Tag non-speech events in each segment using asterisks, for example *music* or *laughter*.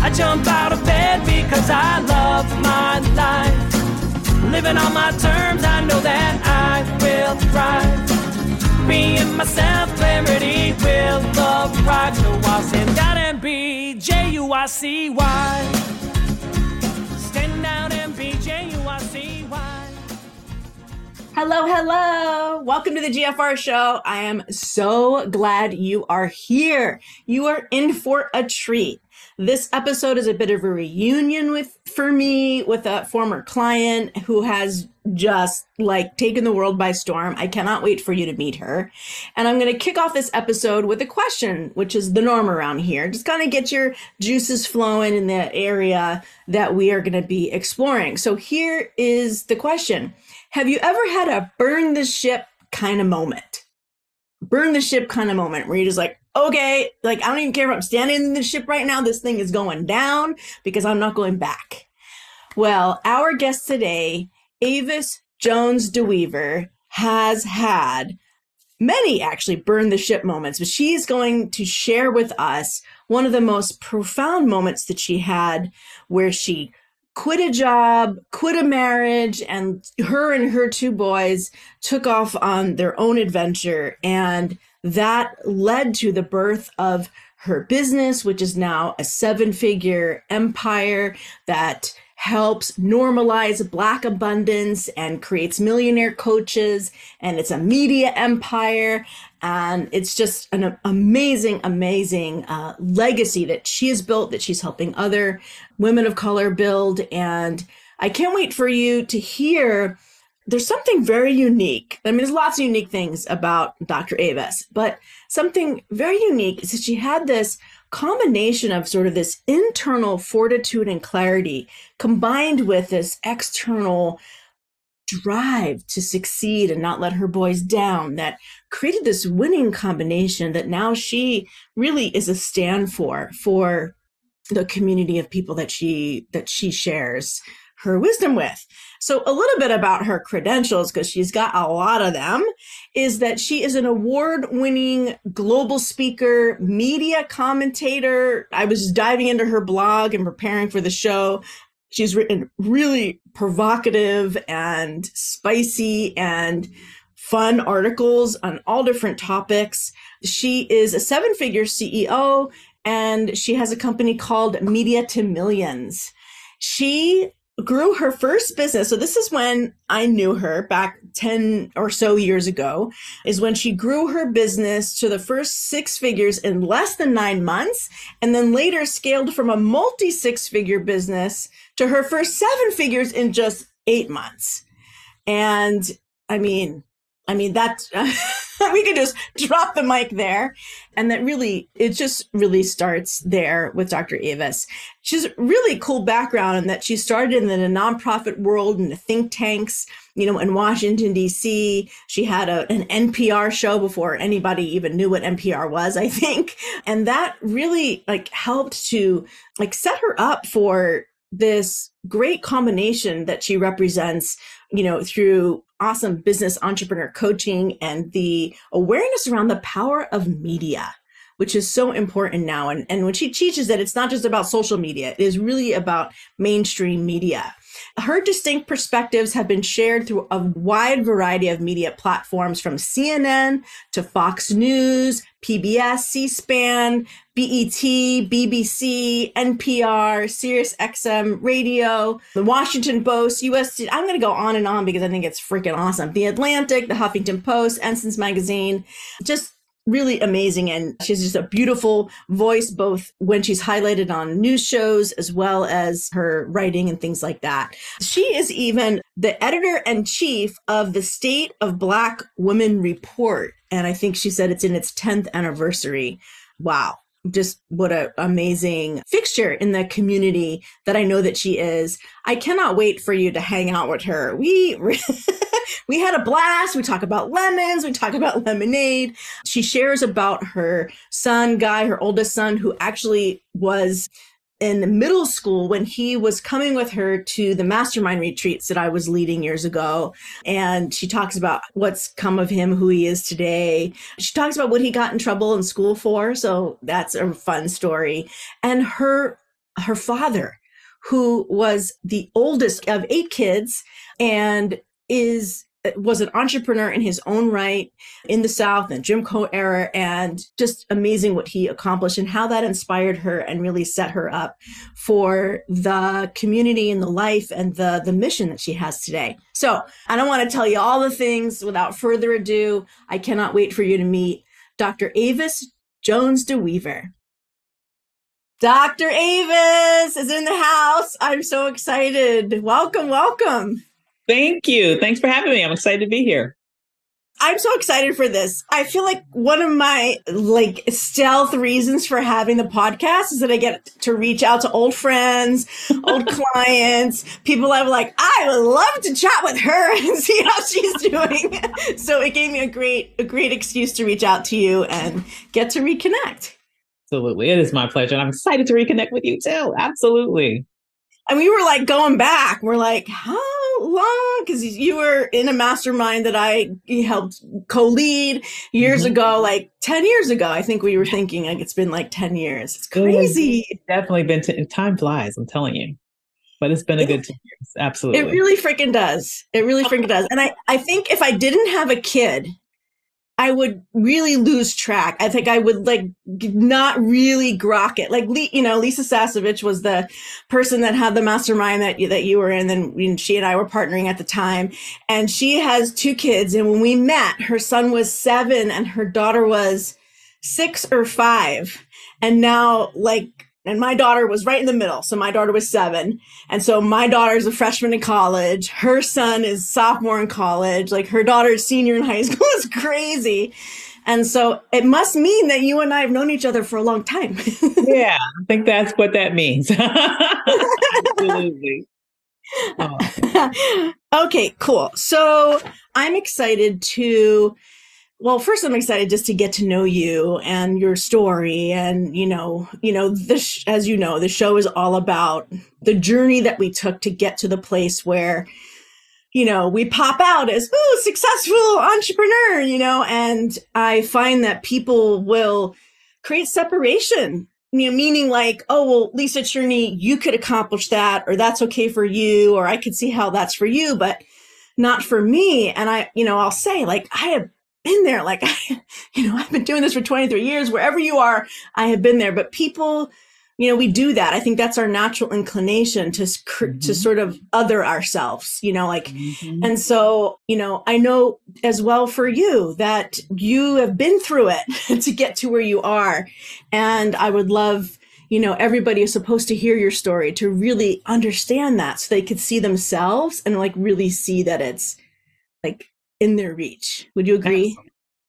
I jump out of bed because I love my life. Living on my terms, I know that I will thrive. Being myself, clarity will arrive. So I'll stand out and be J U I C Y. Stand out and be J U I C Y. Hello, hello. Welcome to the GFR show. I am so glad you are here. You are in for a treat. This episode is a bit of a reunion with for me with a former client who has just like taken the world by storm. I cannot wait for you to meet her. And I'm going to kick off this episode with a question, which is the norm around here. Just kind of get your juices flowing in the area that we are going to be exploring. So here is the question. Have you ever had a burn the ship kind of moment? Burn the ship kind of moment where you're just like, okay, like I don't even care if I'm standing in the ship right now. This thing is going down because I'm not going back. Well, our guest today, Avis Jones DeWeever, has had many actually burn the ship moments, but she's going to share with us one of the most profound moments that she had where she quit a job, quit a marriage, and her and her two boys took off on their own adventure. And that led to the birth of her business, which is now a seven figure empire that helps normalize black abundance and creates millionaire coaches. And it's a media empire. And it's just an amazing amazing uh, legacy that she has built that she's helping other women of color build. And i can't wait for you to hear there's something very unique. I mean, there's lots of unique things about Dr. Avis, but something very unique is that she had this combination of sort of this internal fortitude and clarity combined with this external drive to succeed and not let her boys down that created this winning combination that now she really is a stand for for the community of people that she that she shares her wisdom with. So, a little bit about her credentials, because she's got a lot of them, is that she is an award winning global speaker, media commentator. I was diving into her blog and preparing for the show. She's written really provocative and spicy and fun articles on all different topics. She is a seven figure CEO and she has a company called Media to Millions. She grew her first business. So this is when I knew her back 10 or so years ago is when she grew her business to the first six figures in less than 9 months and then later scaled from a multi six figure business to her first seven figures in just 8 months. And I mean, I mean that's *laughs* we could just drop the mic there. And that really, it just really starts there with Dr. Avis. She's really cool background in that she started in the nonprofit world and the think tanks, you know, in Washington, D.C. She had a, an NPR show before anybody even knew what NPR was, I think. And that really like helped to like set her up for this great combination that she represents, you know, through awesome business entrepreneur coaching and the awareness around the power of media which is so important now. And, and when she teaches that it's not just about social media it is really about mainstream media Her distinct perspectives have been shared through a wide variety of media platforms from CNN to Fox News, PBS, C-SPAN, BET, BBC, NPR, Sirius XM Radio, the Washington Post, US. I'm going to go on and on because I think it's freaking awesome. The Atlantic, the Huffington Post, Essence Magazine, just really amazing. And she's just a beautiful voice, both when she's highlighted on news shows as well as her writing and things like that. She is even the editor in chief of the State of Black Women Report. And I think she said it's in its 10th anniversary. Wow just what an amazing fixture in the community that I know that she is. I cannot wait for you to hang out with her. We *laughs* we had a blast. We talk about lemons, we talk about lemonade. She shares about her son, Guy, her oldest son who actually was in middle school when he was coming with her to the mastermind retreats that I was leading years ago. And she talks about what's come of him, who he is today. She talks about what he got in trouble in school for. So that's a fun story. And her, her father, who was the oldest of eight kids and is was an entrepreneur in his own right in the South and Jim Crow era, and just amazing what he accomplished and how that inspired her and really set her up for the community and the life and the the mission that she has today. So I don't want to tell you all the things without further ado. I cannot wait for you to meet Dr. Avis Jones DeWeever. Dr. Avis is in the house. I'm so excited. Welcome, welcome. Thank you. Thanks for having me. I'm excited to be here. I'm so excited for this. I feel like one of my like stealth reasons for having the podcast is that I get to reach out to old friends, old *laughs* clients, people I'm like, I would love to chat with her *laughs* and see how she's doing. *laughs* so it gave me a great, a great excuse to reach out to you and get to reconnect. Absolutely. It is my pleasure. And I'm excited to reconnect with you too. Absolutely. And we were like going back. We're like, how long because you were in a mastermind that I helped co-lead years mm-hmm. ago, like 10 years ago. I think we were thinking like it's been like 10 years. It's crazy. It's definitely been t- time flies, I'm telling you. But it's been a good 10 years. Absolutely. It really freaking does. It really freaking does. And I, I think if I didn't have a kid, I would really lose track. I think I would like not really grok it. Like, you know, Lisa Sasevich was the person that had the mastermind that you, that you were in. Then she and I were partnering at the time and she has two kids. And when we met, her son was seven and her daughter was six or five. And now like and my daughter was right in the middle. So my daughter was seven. And so my daughter's a freshman in college. Her son is sophomore in college. Like her daughter's senior in high *laughs* school. is crazy. And so it must mean that you and I have known each other for a long time. *laughs* yeah, I think that's what that means. *laughs* Absolutely. Oh. okay, cool. So I'm excited to well first i'm excited just to get to know you and your story and you know you know this as you know the show is all about the journey that we took to get to the place where you know we pop out as oh successful entrepreneur you know and i find that people will create separation you know meaning like oh well lisa cherney you could accomplish that or that's okay for you or i could see how that's for you but not for me. And i you know i'll say like i have been there. Like, *laughs* I, you know, I've been doing this for 23 years. Wherever you are, I have been there. But people, you know, we do that. I think that's our natural inclination to mm-hmm. to sort of other ourselves, you know, like, mm-hmm. and so, you know, I know as well for you that you have been through it *laughs* to get to where you are, and I would love, you know, everybody is supposed to hear your story to really understand that, so they could see themselves and like really see that it's like in their reach. Would you agree?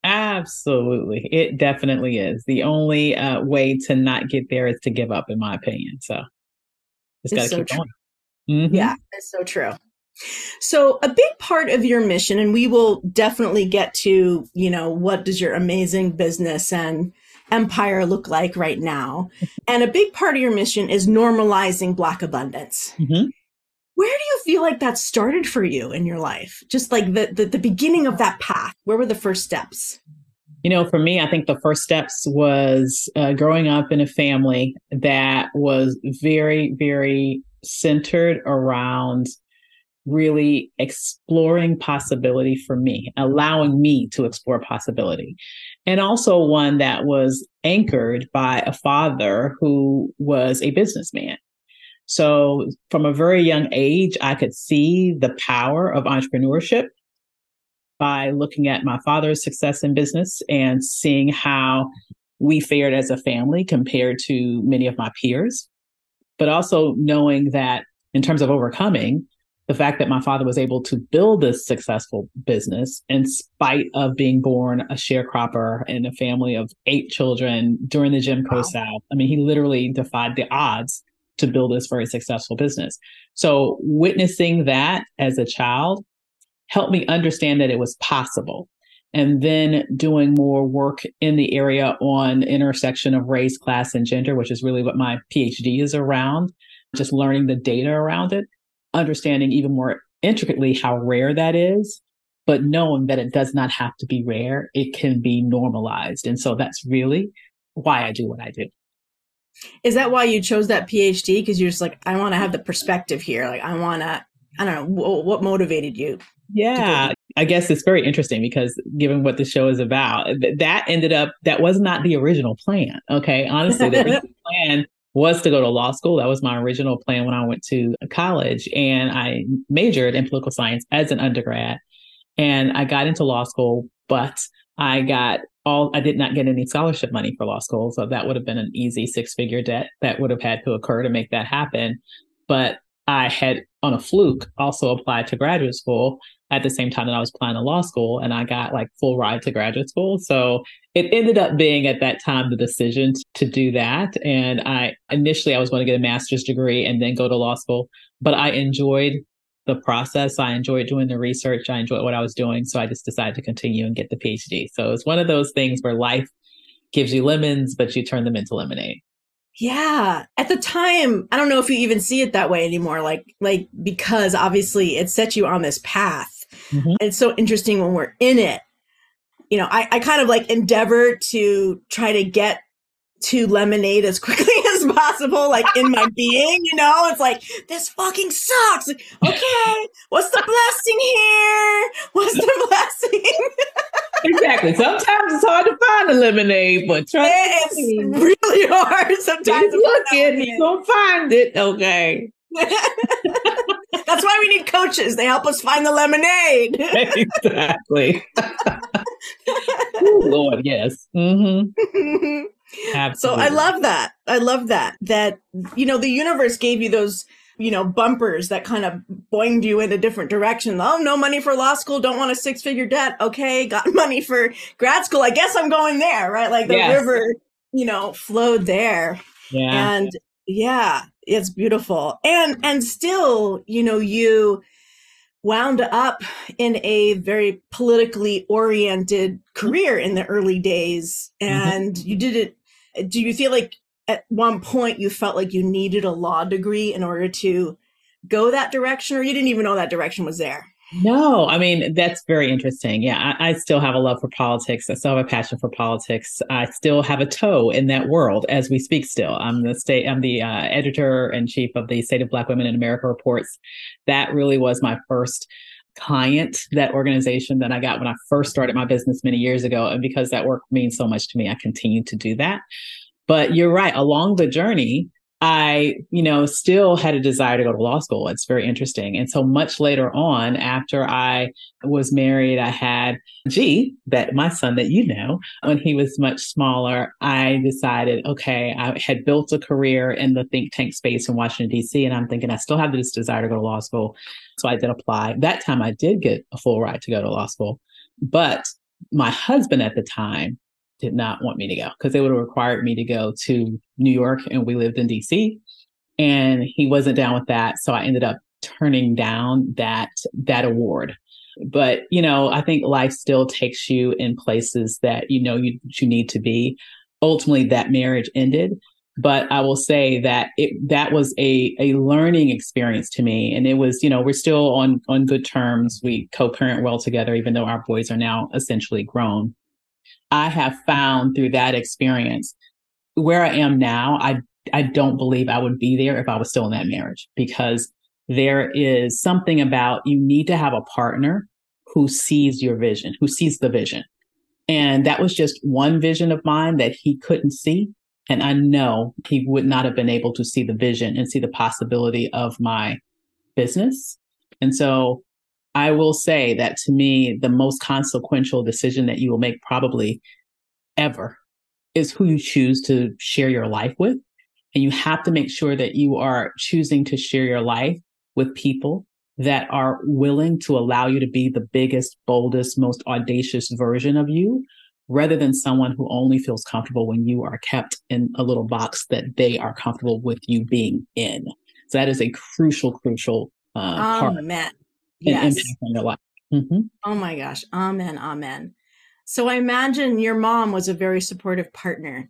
Absolutely. It definitely is. The only uh, way to not get there is to give up, in my opinion. So just got to so keep true. going. Mm-hmm. Yeah, it's so true. So a big part of your mission, and we will definitely get to, you know, what does your amazing business and empire look like right now? *laughs* and a big part of your mission is normalizing Black abundance. Mm-hmm. Feel like that started for you in your life? Just like the, the, the beginning of that path. Where were the first steps? You know, for me, I think the first steps was uh, growing up in a family that was very, very centered around really exploring possibility for me, allowing me to explore possibility. And also one that was anchored by a father who was a businessman. So from a very young age, I could see the power of entrepreneurship by looking at my father's success in business and seeing how we fared as a family compared to many of my peers. But also knowing that in terms of overcoming, the fact that my father was able to build this successful business in spite of being born a sharecropper in a family of eight children during the Jim Crow wow. South. I mean, he literally defied the odds to build this very successful business. So witnessing that as a child helped me understand that it was possible. And then doing more work in the area on intersection of race, class, and gender, which is really what my PhD is around, just learning the data around it understanding even more intricately how rare that is, but knowing that it does not have to be rare, it can be normalized. And so that's really why I do what I do. Is that why you chose that PhD? Because you're just like, I want to have the perspective here. Like, I want to, I don't know, what, what motivated you? Yeah, I guess it's very interesting because given what the show is about, that ended up, that was not the original plan. Okay. Honestly, the *laughs* plan was to go to law school. That was my original plan when I went to college. And I majored in political science as an undergrad. And I got into law school, but I got all, I did not get any scholarship money for law school. So that would have been an easy six figure debt that would have had to occur to make that happen. But I had, on a fluke, also applied to graduate school at the same time that I was applying to law school and I got like full ride to graduate school. So it ended up being at that time the decision to do that. And I initially I was going to get a master's degree and then go to law school, but I enjoyed the process. I enjoyed doing the research. I enjoyed what I was doing. So I just decided to continue and get the PhD. So it's one of those things where life gives you lemons, but you turn them into lemonade. Yeah. At the time, I don't know if you even see it that way anymore. Like, like, because obviously it set you on this path Mm-hmm. It's so interesting when we're in it. You know, I, I kind of like endeavor to try to get to lemonade as quickly *laughs* as possible, like in my *laughs* being, you know, it's like, this fucking sucks. Like, okay, what's the blessing here? What's the *laughs* blessing? exactly. Sometimes it's hard to find a lemonade, but trust it's me. really hard. *laughs* Sometimes look it, you gonna find it. Okay. That's why we need coaches. They help us find the lemonade. exactly. Ooh, Lord, yes. Mm-hmm. So I love that. I love that. That, you know, the universe gave you those, you know, bumpers that kind of boinged you in a different direction. Oh, no money for law school. Don't want a six figure debt. Okay. Got *laughs* money for grad school. I guess I'm going there, right? Like the yes. river, you know, flowed there. Yeah. And yeah, it's beautiful. And and still, you know, you wound up in a very politically oriented career in the early days mm-hmm. and mm-hmm. you did it do you feel like at one point you felt like you needed a law degree in order to go that direction or you didn't even know that direction was there no, I mean, that's very interesting. Yeah, I, I, still have a love for politics. I still have a passion for politics. I still have a toe in that world as we speak still. I'm the state, I'm the uh, editor in chief of the State of Black Women in America reports. That really was my first client, that organization that I got when I first started my business many years ago. And because that work means so much to me, I continue to do that. But you're right, along the journey, I, you know, still had a desire to go to law school. It's very interesting. And so much later on, after I was married, I had G, that my son that you know, when he was much smaller, I decided, okay, I had built a career in the think tank space in Washington, D.C. And I'm thinking I still have this desire to go to law school. So I did apply. That time I did get a full ride to go to law school. But my husband at the time did not want me to go because they would have required me to go to New York and we lived in DC. And he wasn't down with that. So I ended up turning down that that award. But you know, I think life still takes you in places that you know you you need to be. Ultimately, that marriage ended, but I will say that it that was a a learning experience to me, and it was you know we're still on on good terms. We co-parent well together, even though our boys are now essentially grown. I have found through that experience where I am now, I I don't believe I would be there if I was still in that marriage because there is something about you need to have a partner who sees your vision, who sees the vision. And that was just one vision of mine that he couldn't see. And I know he would not have been able to see the vision and see the possibility of my business. And so I will say that to me, the most consequential decision that you will make probably ever is who you choose to share your life with. And you have to make sure that you are choosing to share your life with people that are willing to allow you to be the biggest, boldest, most audacious version of you rather than someone who only feels comfortable when you are kept in a little box that they are comfortable with you being in. So that is a crucial, crucial uh, part amen. yes. impact on your life. Mm-hmm. Oh my gosh. Amen. Amen. So I imagine your mom was a very supportive partner.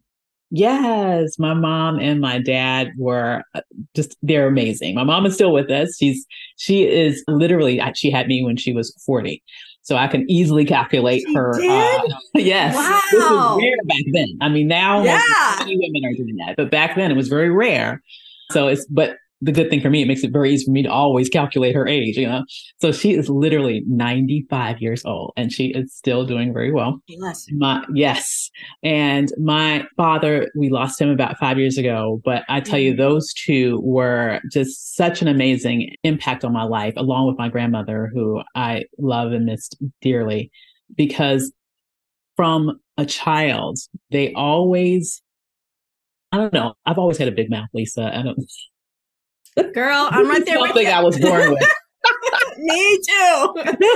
Yes, my mom and my dad were uh, just they're amazing. My mom is still with us. She's she is literally she had me when she was 40. So I can easily calculate she her. Uh, *laughs* yes. Wow. This was rare back then. I mean, now Yeah. many women are doing that, but back then it was very rare. So it's, but the good thing for me, it makes it very easy for me to always calculate her age, you know? So she is literally 95 years old and she is still doing very well. Yes. My yes, and my father, we lost him about five years ago. But I tell you, mm-hmm. those two were just such an amazing impact on my life, along with my grandmother, who I love and miss dearly, because from a child, they always. I don't know. I've always had a big mouth, Lisa. I don't. *laughs* Girl, I'm right there with Something. I was born with. *laughs* *laughs* Me too.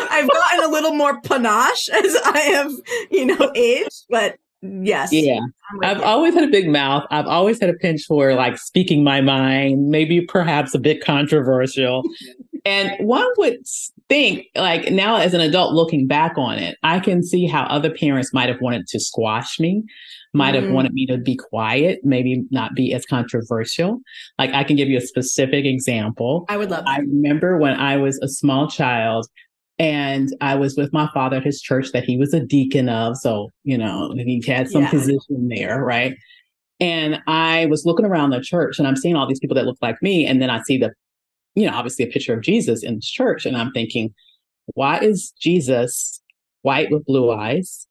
I've gotten a little more panache as I have, you know, aged, but yes. Yeah. I've always had a big mouth. I've always had a pinch for like speaking my mind, maybe perhaps a bit controversial. and one would think, like now as an adult looking back on it, I can see how other parents might have wanted to squash me, might have Mm. wanted me to be quiet, maybe not be as controversial. Like I can give you a specific example. I would love I remember when I was a small child and I was with my father at his church that he was a deacon of. So, you know, he had some Yeah. position there, right? And I was looking around the church and I'm seeing all these people that look like me. And then I see the, you know, obviously a picture of Jesus in this church. And I'm thinking, why is Jesus white with blue eyes,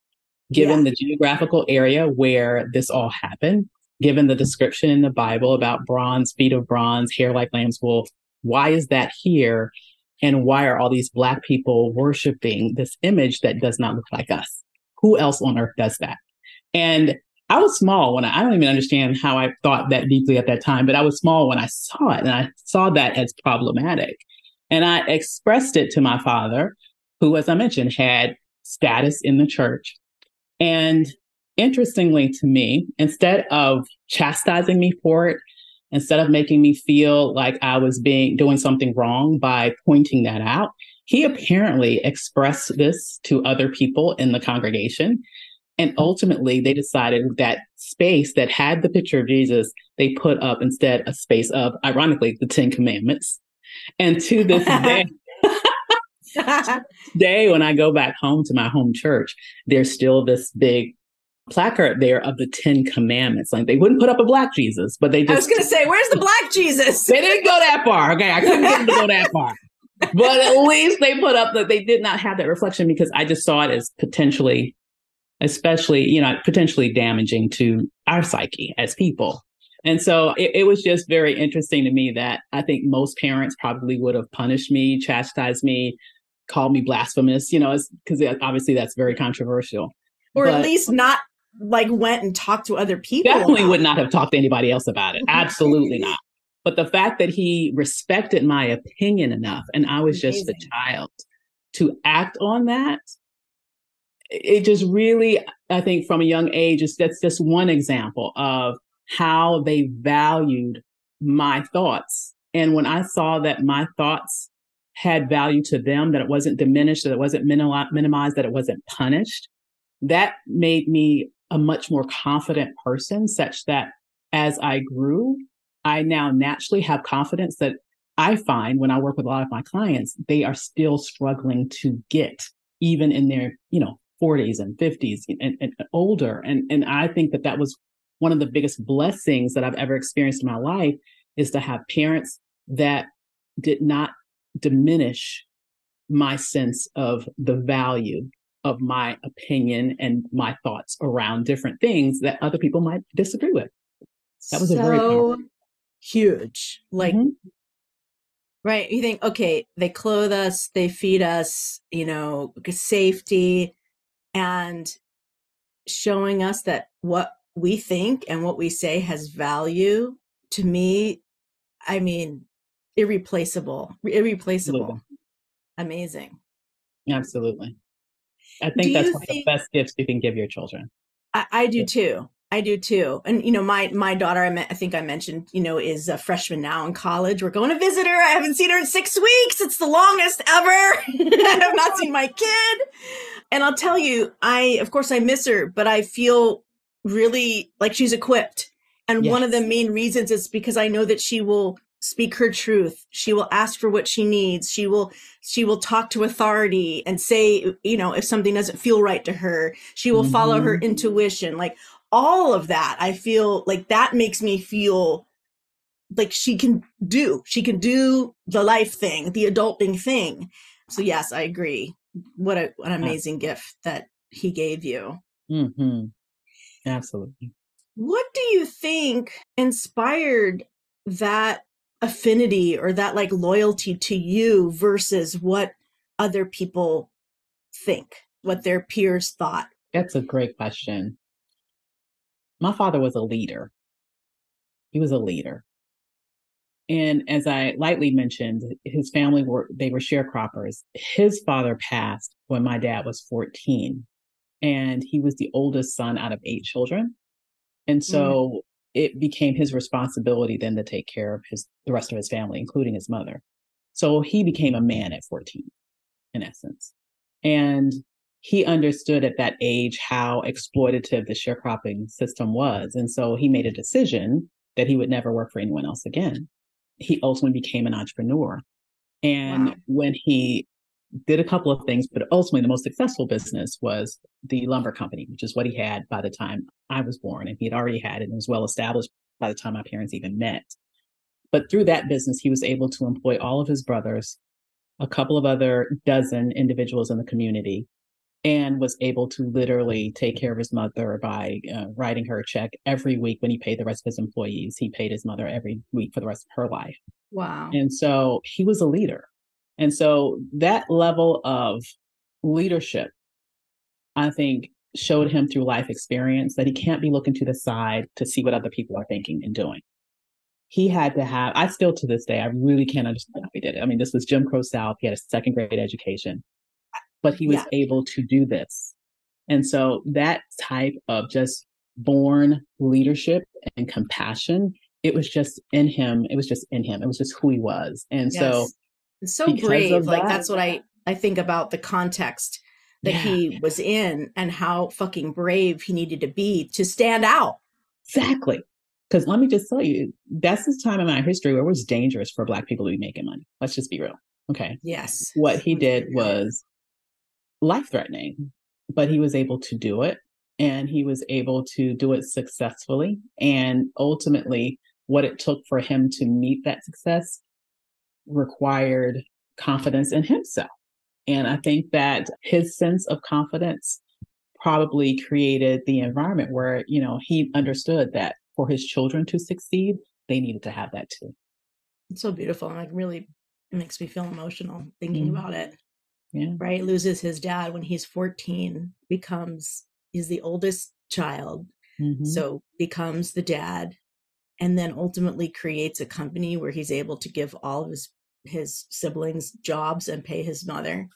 given the geographical area where this all happened, given the description in the Bible about bronze, feet of bronze, hair like lamb's wool? Why is that here? And why are all these Black people worshiping this image that does not look like us? Who else on earth does that? And I was small when I, I don't even understand how I thought that deeply at that time, but I was small when I saw it and I saw that as problematic. And I expressed it to my father, who, as I mentioned, had status in the church. And interestingly to me, instead of chastising me for it, instead of making me feel like I was being doing something wrong by pointing that out, he apparently expressed this to other people in the congregation. And ultimately, they decided that space that had the picture of Jesus, they put up instead a space of, ironically, the Ten Commandments. And to this *laughs* day, *laughs* day when I go back home to my home church, there's still this big placard there of the Ten Commandments. Like they wouldn't put up a black Jesus, but they just. I was going to say, where's the black Jesus? they didn't go that far. Okay, I couldn't get them to go that far. But at least they put up that they did not have that reflection because I just saw it as potentially, especially, you know, potentially damaging to our psyche as people. And so it, it was just very interesting to me that I think most parents probably would have punished me, chastised me, called me blasphemous, you know, because obviously that's very controversial. or at least not like went and talked to other people. definitely would not have talked to anybody else about it. Absolutely *laughs* not. But the fact that he respected my opinion enough, and I was just a child, to act on that, it just really, I think, from a young age, is that's just one example of how they valued my thoughts. And when I saw that my thoughts had value to them, that it wasn't diminished, that it wasn't minimized, that it wasn't punished, that made me a much more confident person, such that as I grew, I now naturally have confidence that I find when I work with a lot of my clients, they are still struggling to get, even in their, you know, 40s and 50s and, and older. And, and I think that that was one of the biggest blessings that I've ever experienced in my life is to have parents that did not diminish my sense of the value of my opinion and my thoughts around different things that other people might disagree with. That was so a very powerful. huge. Like, Mhm. right? You think, okay, they clothe us, they feed us, you know, safety, and showing us that what we think and what we say has value. To me, I mean, irreplaceable, irreplaceable, Absolutely. amazing. Absolutely. I Do think that's one of the best gifts you can give your children. I, I do Yeah. too. I do too. And you know, my my daughter, I, me- I think I mentioned, you know, is a freshman now in college. We're going to visit her. I haven't seen her in six weeks. It's the longest ever. *laughs* I have not seen my kid. And I'll tell you, I of course I miss her, but I feel really like she's equipped. And one of the main reasons is because I know that she will speak her truth. She will ask for what she needs. She will she will talk to authority and say, you know, if something doesn't feel right to her, she will follow her intuition. Like all of that, I feel like that makes me feel like she can do. She can do the life thing, the adulting thing. So yes, I agree. What a, an amazing gift that he gave you. hmm Absolutely. What do you think inspired that affinity or that like loyalty to you versus what other people think, what their peers thought? That's a great question. My father was a leader. He was a leader. And as I lightly mentioned, his family were, they were sharecroppers. His father passed when my dad was 14 and he was the oldest son out of eight children. And so mm. It became his responsibility then to take care of his, the rest of his family, including his mother. So he became a man at 14 in essence. And he understood at that age how exploitative the sharecropping system was. And so he made a decision that he would never work for anyone else again. He ultimately became an entrepreneur. And Wow. when he did a couple of things, but ultimately the most successful business was the lumber company, which is what he had by the time I was born. And he had already had it and was well established by the time my parents even met. But through that business, he was able to employ all of his brothers, a couple of other dozen individuals in the community, and was able to literally take care of his mother by uh, writing her a check every week when he paid the rest of his employees. He paid his mother every week for the rest of her life. Wow. And so he was a leader. And so that level of leadership, I think, showed him through life experience that he can't be looking to the side to see what other people are thinking and doing. He had to have, I still to this day, I really can't understand how he did it. I mean, this was Jim Crow South. He had a second grade education, but he was Yeah. able to do this. And so that type of just born leadership and compassion, it was just in him. It was just in him. It was just who he was. And so, Yes. It's so brave. Like that- that's what I I think about the context that Yeah. he was in and how fucking brave he needed to be to stand out. Exactly. Because let me just tell you, that's this time in my history where it was dangerous for Black people to be making money. Let's just be real. Okay. Yes. What he did was life threatening, but he was able to do it and he was able to do it successfully. And ultimately, what it took for him to meet that success required confidence in himself. And I think that his sense of confidence probably created the environment where, you know, he understood that for his children to succeed, they needed to have that too. It's so beautiful and like really makes me feel emotional thinking Mhm. about it. Yeah. Right? Loses his dad when he's 14, becomes he's the oldest child, Mhm. so becomes the dad and then ultimately creates a company where he's able to give all of his his siblings jobs and pay his mother.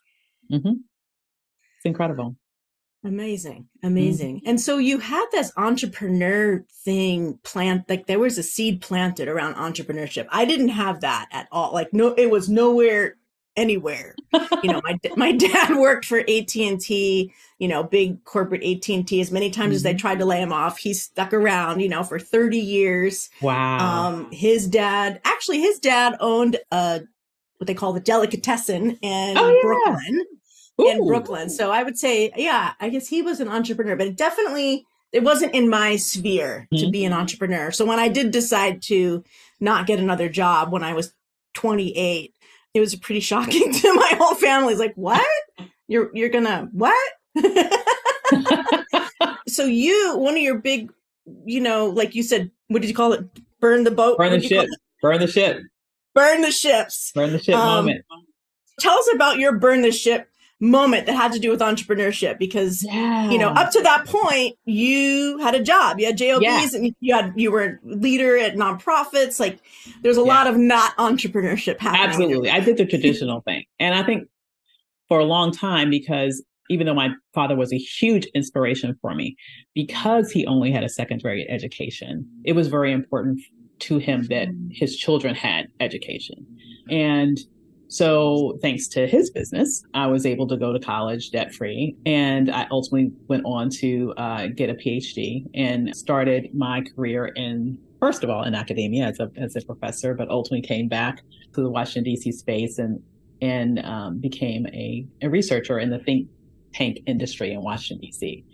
Mhm. It's incredible. Amazing. Amazing. And so you had this entrepreneur thing plant like there was a seed planted around entrepreneurship. I didn't have that at all. Like no it was nowhere anywhere. *laughs* you know, my my dad *laughs* worked for AT&T, you know, big corporate AT&T as many times as they Mhm. tried to lay him off, he stuck around, you know, for 30 years. Wow. Um his dad, actually his dad owned a what they call the delicatessen in Oh, yeah. Brooklyn in Brooklyn. So I would say, yeah, I guess he was an entrepreneur, but it definitely it wasn't in my sphere to Mhm. be an entrepreneur. So when I did decide to not get another job when I was 28, it was pretty shocking *laughs* to my whole family. It's like, what? You're you're gonna what? *laughs* so you one of your big, you know, like you said, what did you call it? Burn the boat. Burn the did you call ship. Burn the ship. Burn the ships. Burn the ship Um, moment. Tell us about your burn the ship moment that had to do with entrepreneurship because Yeah. you know up to that point you had a job you had jobs Yeah. and you had you were a leader at nonprofits like there's a Yeah. lot of not entrepreneurship happening Absolutely. I did the traditional thing. And I think for a long time, because even though my father was a huge inspiration for me, because he only had a secondary education, it was very important to him that his children had education. And so, thanks to his business, I was able to go to college debt free. And I ultimately went on to uh, get a PhD and started my career in, first of all, in academia as a, as a professor, but ultimately came back to the Washington, D.C. space and, and um, became a, a researcher in the think tank industry in Washington, D.C.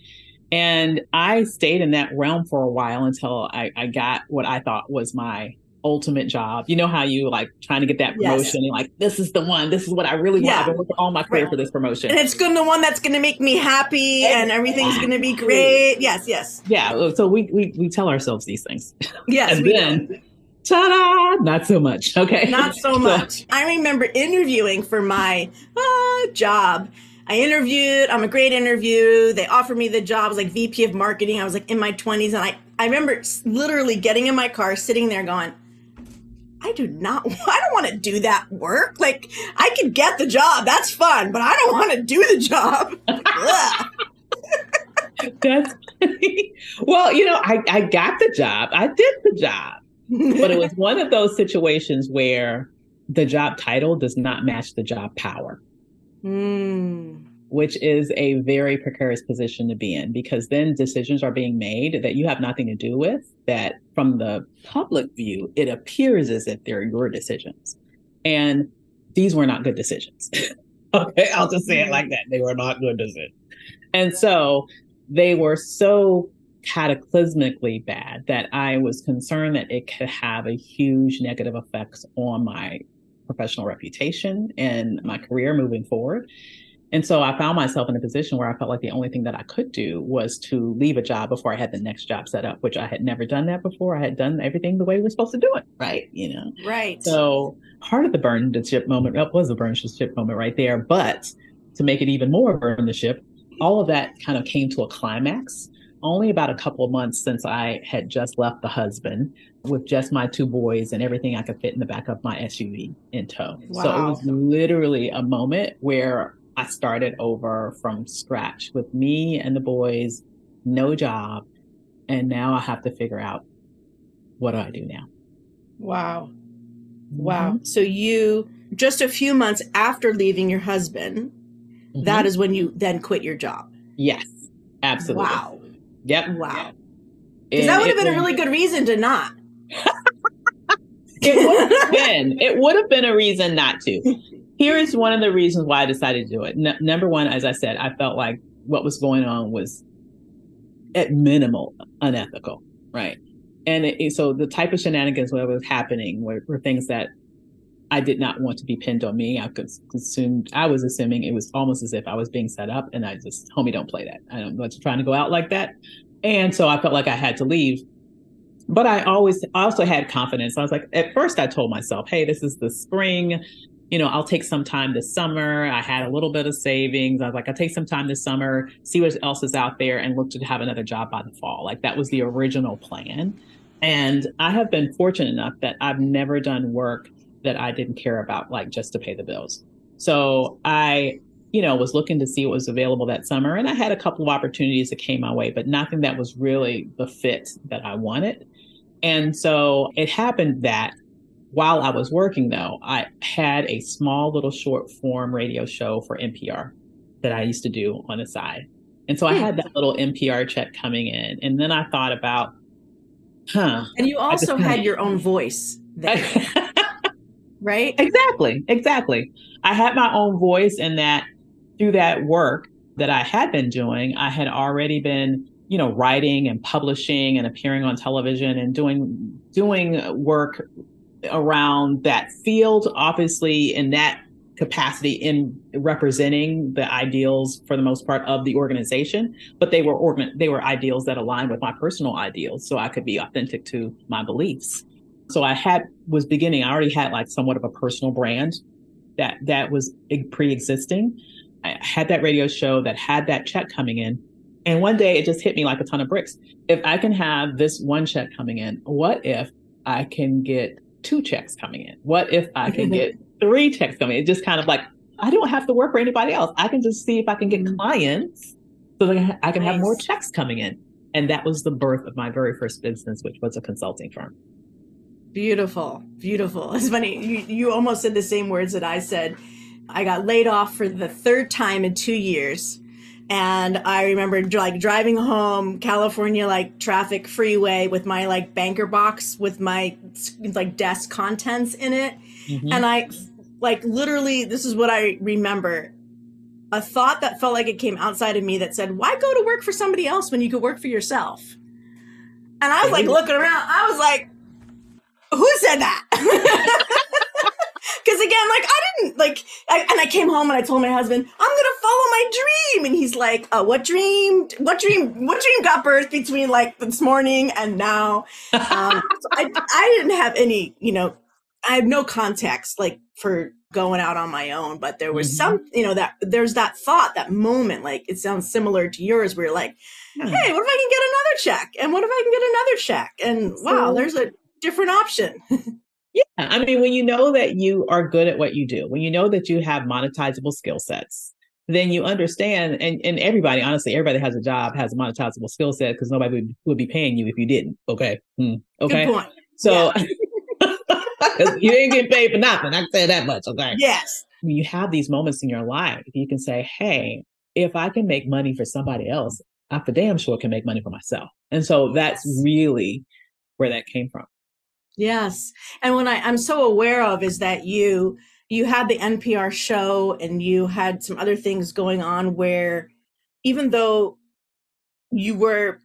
And I stayed in that realm for a while until I, I got what I thought was my ultimate job. You know how you like trying to get that Yes. promotion and like, this is the one, this is what I really want. Yeah. I've been working all my career for this promotion. and it's going to be the one that's going to make me happy and everything's going to be great yes yes yeah. So we, we, we tell ourselves these things. *laughs* yes and then, do. ta-da, not so much. *laughs* Okay. not so much i remember interviewing for my uh, job I interviewed. I'm a great interview. They offered me the job. I was like VP of marketing. I was like in my 20s, and I I remember literally getting in my car, sitting there, going, I do not. *laughs* I don't want to do that work. Like I could get the job. That's fun, but I don't want to do the job. *laughs* *laughs* That's well, you know, I, I got the job. I did the job. But it was one of those situations where the job title does not match the job power, Mm. Which is a very precarious position to be in because then decisions are being made that you have nothing to do with, that from the public view, it appears as if they're your decisions. And these were not good decisions. *laughs* okay, I'll just say it like that. They were not good decisions. And so they were so cataclysmically bad that I was concerned that it could have a huge negative effects on my professional reputation and my career moving forward. And so I found myself in a position where I felt like the only thing that I could do was to leave a job before I had the next job set up, which I had never done that before. I had done everything the way we were supposed to do it, right? You know, Right. so part of the burn the ship moment that was a burn the ship moment right there. But to make it even more burn the ship, all of that kind of came to a climax only about a couple of months since I had just left the husband with just my two boys and everything I could fit in the back of my SUV in tow. Wow. So it was literally a moment where I started over from scratch with me and the boys, no job. And now I have to figure out what do I do now? Wow. Wow. So you just a few months after leaving your husband, Mhm. that is when you then quit your job. Yes, absolutely. Wow. Yep. Wow. Because that would have been a really good reason to not. *laughs* It would have been. It would have been a reason not to. Here is one of the reasons why I decided to do it. N- number one, as I said, I felt like what was going on was at minimal unethical, right? And it, so the type of shenanigans that was happening were, were things that I did not want to be pinned on me. I could assume I was assuming it was almost as if I was being set up, and I just, homie, don't play that. I don't you trying to go out like that. And so I felt like I had to leave but I always also had confidence. I was like, at first I told myself, hey, this is the spring. You know, I'll take some time this summer. I had a little bit of savings. I was like, I'll take some time this summer, see what else is out there, and look to have another job by the fall. Like that was the original plan. And I have been fortunate enough that I've never done work that I didn't care about, like just to pay the bills. So I, you know, was looking to see what was available that summer. And I had a couple of opportunities that came my way, but nothing that was really the fit that I wanted. And so it happened that while I was working, though, I had a small little short form radio show for NPR that I used to do on the side. And so I Hmm. had that little NPR check coming in. And then I thought about, huh. And you also had your own voice there, *laughs* right? exactly, exactly. I had my own voice in that through that work that I had been doing, I had already been you know, writing and publishing and appearing on television and doing doing work around that field, obviously in that capacity in representing the ideals for the most part of the organization, but they were organ- they were ideals that aligned with my personal ideals, so I could be authentic to my beliefs. So I had was beginning. I already had like somewhat of a personal brand that that was pre-existing. I had that radio show that had that check coming in, and one day it just hit me like a ton of bricks. If I can have this one check coming in, what if I can get two checks coming in? What if I can *laughs* get three checks coming in? It just kind of like, I don't have to work for anybody else. I can just see if I can get mm-hmm. clients so that I can nice. have more checks coming in. And that was the birth of my very first business, which was a consulting firm. Beautiful, beautiful. It's funny. You, you almost said the same words that I said. I got laid off for the third time in two years and I remember like driving home California like traffic freeway with my like banker box with my like desk contents in it. Mm-hmm. And I like literally this is what I remember. A thought that felt like it came outside of me that said, "Why go to work for somebody else when you could work for yourself?" And I was like looking around. I was like, "Who said that?" *laughs* Again, like I didn't like, I, and I came home and I told my husband, I'm gonna follow my dream, and he's like, uh, "What dream? What dream? What dream got birth between like this morning and now?" Um, so I, I didn't have any, you know, I have no context like for going out on my own, but there was mm-hmm. some, you know, that there's that thought, that moment, like it sounds similar to yours, where you're like, "Hey, what if I can get another check? And what if I can get another check? And wow, there's a different option." *laughs* Yeah. I mean, when you know that you are good at what you do, when you know that you have monetizable skill sets, then you understand. And, and everybody, honestly, everybody has a job, has a monetizable skill set because nobody would, would, be paying you if you didn't. Okay. Hmm. Okay. Good point. So yeah. *laughs* you ain't getting paid for nothing. I can say that much. Okay. Yes. When you have these moments in your life, you can say, hey, if I can make money for somebody else, I for damn sure can make money for myself. And so that's really where that came from. Yes. And when I, I'm so aware of is that you you had the NPR show and you had some other things going on where even though you were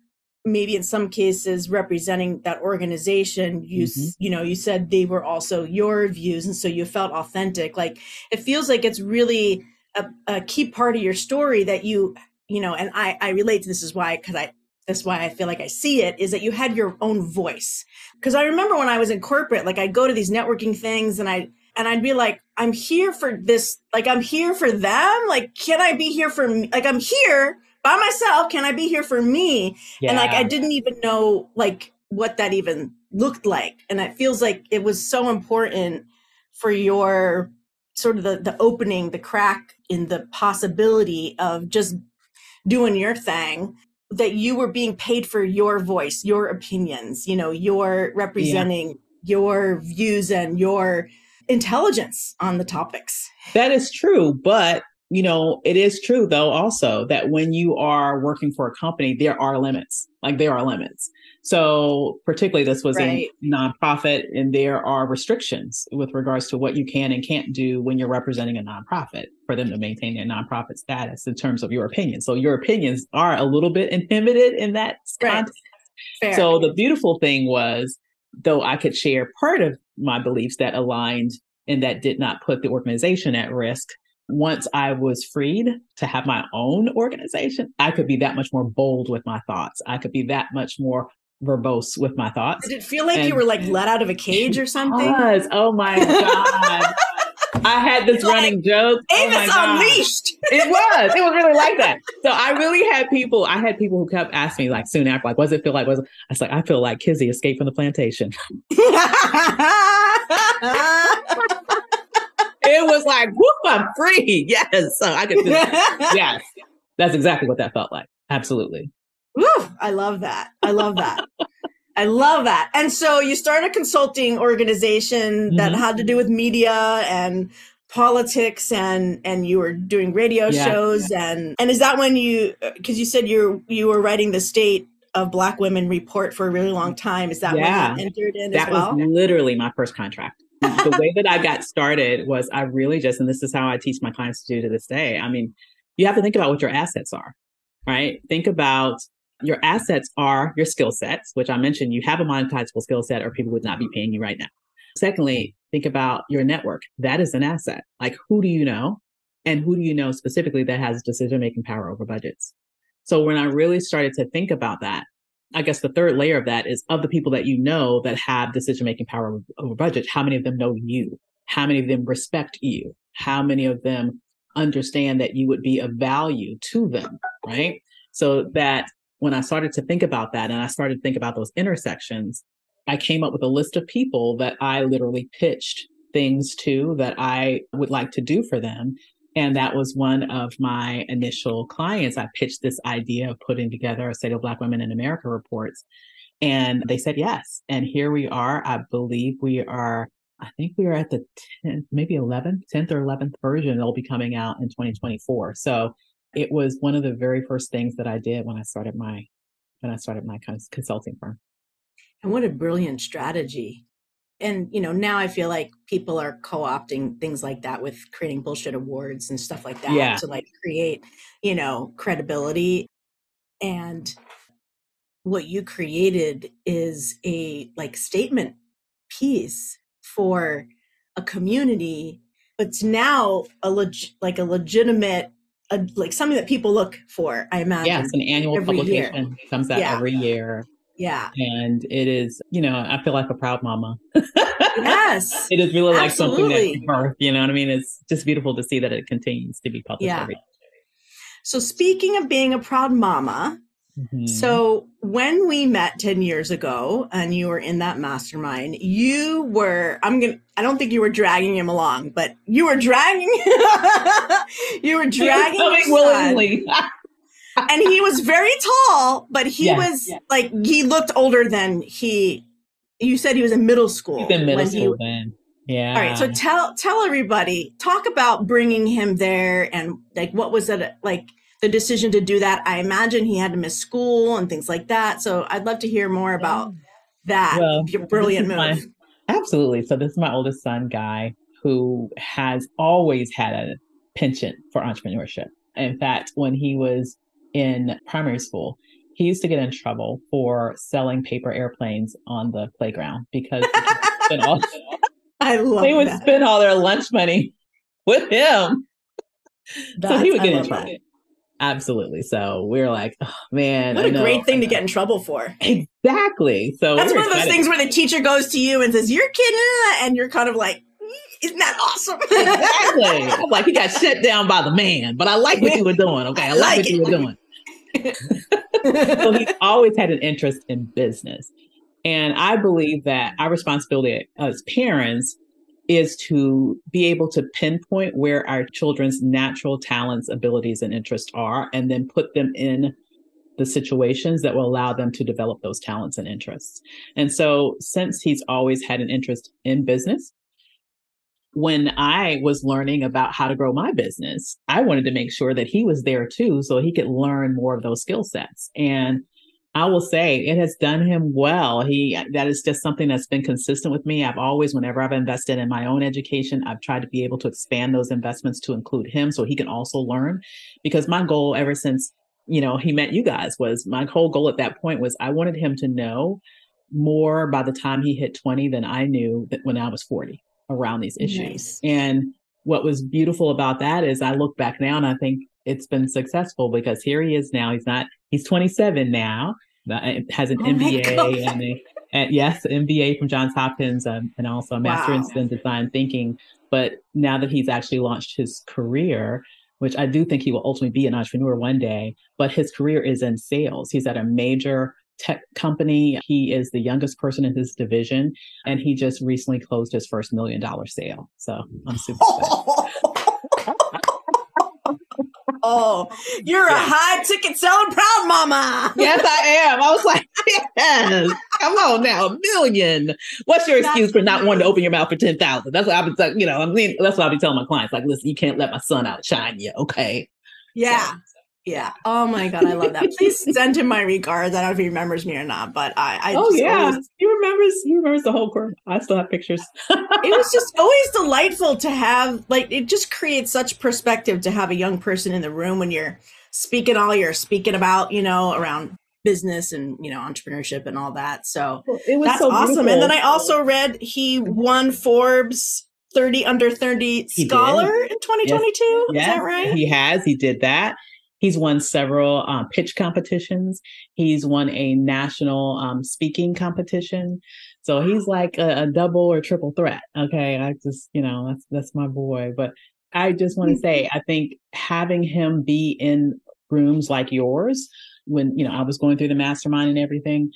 maybe in some cases representing that organization you mm-hmm. you know you said they were also your views and so you felt authentic like it feels like it's really a, a key part of your story that you you know and i i relate to this is why because i that's why I feel like I see it is that you had your own voice. Because I remember when I was in corporate, like I'd go to these networking things and I and I'd be like, I'm here for this, like I'm here for them. Like, can I be here for me? Like I'm here by myself. Can I be here for me? Yeah. And like I didn't even know like what that even looked like. And it feels like it was so important for your sort of the the opening, the crack in the possibility of just doing your thing that you were being paid for your voice, your opinions, you know, your representing yeah. your views and your intelligence on the topics. That is true, but you know, it is true though also that when you are working for a company, there are limits. Like there are limits. So particularly this was right. a nonprofit and there are restrictions with regards to what you can and can't do when you're representing a nonprofit for them to maintain their nonprofit status in terms of your opinion. So your opinions are a little bit inhibited in that right. context. So the beautiful thing was though I could share part of my beliefs that aligned and that did not put the organization at risk, once I was freed to have my own organization, I could be that much more bold with my thoughts. I could be that much more verbose with my thoughts. Did it feel like and you were like let out of a cage or *laughs* something? Was. Oh my *laughs* God. I had this like, running joke. Avis oh unleashed. *laughs* it was. It was really like that. So I really had people, I had people who kept asking me like soon after, like, what does it feel like? Was I was like, I feel like Kizzy escaped from the plantation. it was like, whoop, I'm free. Yes. So I could do that. yes. That's exactly what that felt like. Absolutely. Woo, I love that. I love that. I love that. And so you started a consulting organization that mm-hmm. had to do with media and politics and and you were doing radio yeah, shows yeah. and and is that when you because you said you you were writing the state of black women report for a really long time is that yeah. when you entered in that as well? was literally my first contract the way that I *laughs* got started was I really just, and this is how I teach my clients to do to this day. I mean, you have to think about what your assets are, right? Think about Your assets are your skill sets, which I mentioned you have a monetizable skill set or people would not be paying you right now. Secondly, think about your network. That is an asset. Like who do you know? And who do you know specifically that has decision making power over budgets? So when I really started to think about that, I guess the third layer of that is of the people that you know that have decision making power over, over budget, how many of them know you? How many of them respect you? How many of them understand that you would be of value to them? Right. So that when I started to think about that and I started to think about those intersections, I came up with a list of people that I literally pitched things to that I would like to do for them. And that was one of my initial clients. I pitched this idea of putting together a State of Black Women in America reports. And they said yes. And here we are. I believe we are, I think we are at the 10th, maybe 11th, 10th or 11th version. It'll be coming out in 2024. So it was one of the very first things that I did when I started my, when I started my consulting firm. And what a brilliant strategy and you know now i feel like people are co-opting things like that with creating bullshit awards and stuff like that yeah. to like create you know credibility and what you created is a like statement piece for a community it's now a leg- like a legitimate a, like something that people look for i imagine yeah it's an annual publication year. comes out yeah. every year yeah. And it is, you know, I feel like a proud mama. yes. *laughs* it is really like Absolutely. something that birth, you know what I mean? It's just beautiful to see that it continues to be published yeah. every So speaking of being a proud mama, mm-hmm. so when we met 10 years ago and you were in that mastermind, you were, I'm going to, I don't think you were dragging him along, but you were dragging, *laughs* you were dragging willingly. and he was very tall, but he was like he looked older than he. You said he was in middle school. He's in middle school he, then. Yeah. All right. So tell tell everybody talk about bringing him there and like what was it like the decision to do that. I imagine he had to miss school and things like that. So I'd love to hear more about that. Well, your brilliant move. My, absolutely. So this is my oldest son, Guy, who has always had a penchant for entrepreneurship. In fact, when he was in primary school, he used to get in trouble for selling paper airplanes on the playground because *laughs* all, I love they would that. spend all their lunch money with him. That's, so he would get in trouble. That. Absolutely. So we are like, oh, man. What a great thing to get in trouble for. Exactly. So that's one of those things where the teacher goes to you and says, You're kidding. And you're kind of like, mm, isn't that awesome? exactly. *laughs* I'm like, you got shut down by the man, but I like what you were doing. Okay. I like, like what you were doing. *laughs* so he's always had an interest in business. And I believe that our responsibility as parents is to be able to pinpoint where our children's natural talents, abilities, and interests are, and then put them in the situations that will allow them to develop those talents and interests. And so, since he's always had an interest in business, when I was learning about how to grow my business, I wanted to make sure that he was there too, so he could learn more of those skill sets. And I will say it has done him well. He that is just something that's been consistent with me. I've always, whenever I've invested in my own education, I've tried to be able to expand those investments to include him so he can also learn. Because my goal ever since, you know, he met you guys was my whole goal at that point was I wanted him to know more by the time he hit 20 than I knew that when I was 40 around these issues. Nice. And what was beautiful about that is I look back now and I think it's been successful because here he is now. He's not, he's 27 now, has an oh MBA and, a, and yes, MBA from Johns Hopkins um, and also a master wow. in design thinking. But now that he's actually launched his career, which I do think he will ultimately be an entrepreneur one day, but his career is in sales. He's at a major tech company. He is the youngest person in his division, and he just recently closed his first million dollar sale. So I'm super *laughs* Oh, you're a high ticket selling proud mama. Yes, I am. I was like, yes, come on now, a million. What's your excuse for not wanting to open your mouth for 10,000? That's what I've been, you know, I mean, that's what I'll be telling my clients. Like, listen, you can't let my son outshine you. Okay. Yeah. So, yeah. Oh my god, I love that. Please *laughs* send him my regards. I don't know if he remembers me or not, but I. I oh yeah, always, he remembers. He remembers the whole course. I still have pictures. *laughs* it was just always delightful to have. Like it just creates such perspective to have a young person in the room when you're speaking all you're speaking about. You know, around business and you know entrepreneurship and all that. So it was that's so awesome. beautiful. And then I also read he won Forbes 30 under 30 scholar in 2022. Is Yes, that right? He has. He did that. He's won several um, pitch competitions. He's won a national um, speaking competition. So he's like a, a double or triple threat. Okay, I just you know that's that's my boy. But I just want to say, I think having him be in rooms like yours, when you know I was going through the mastermind and everything,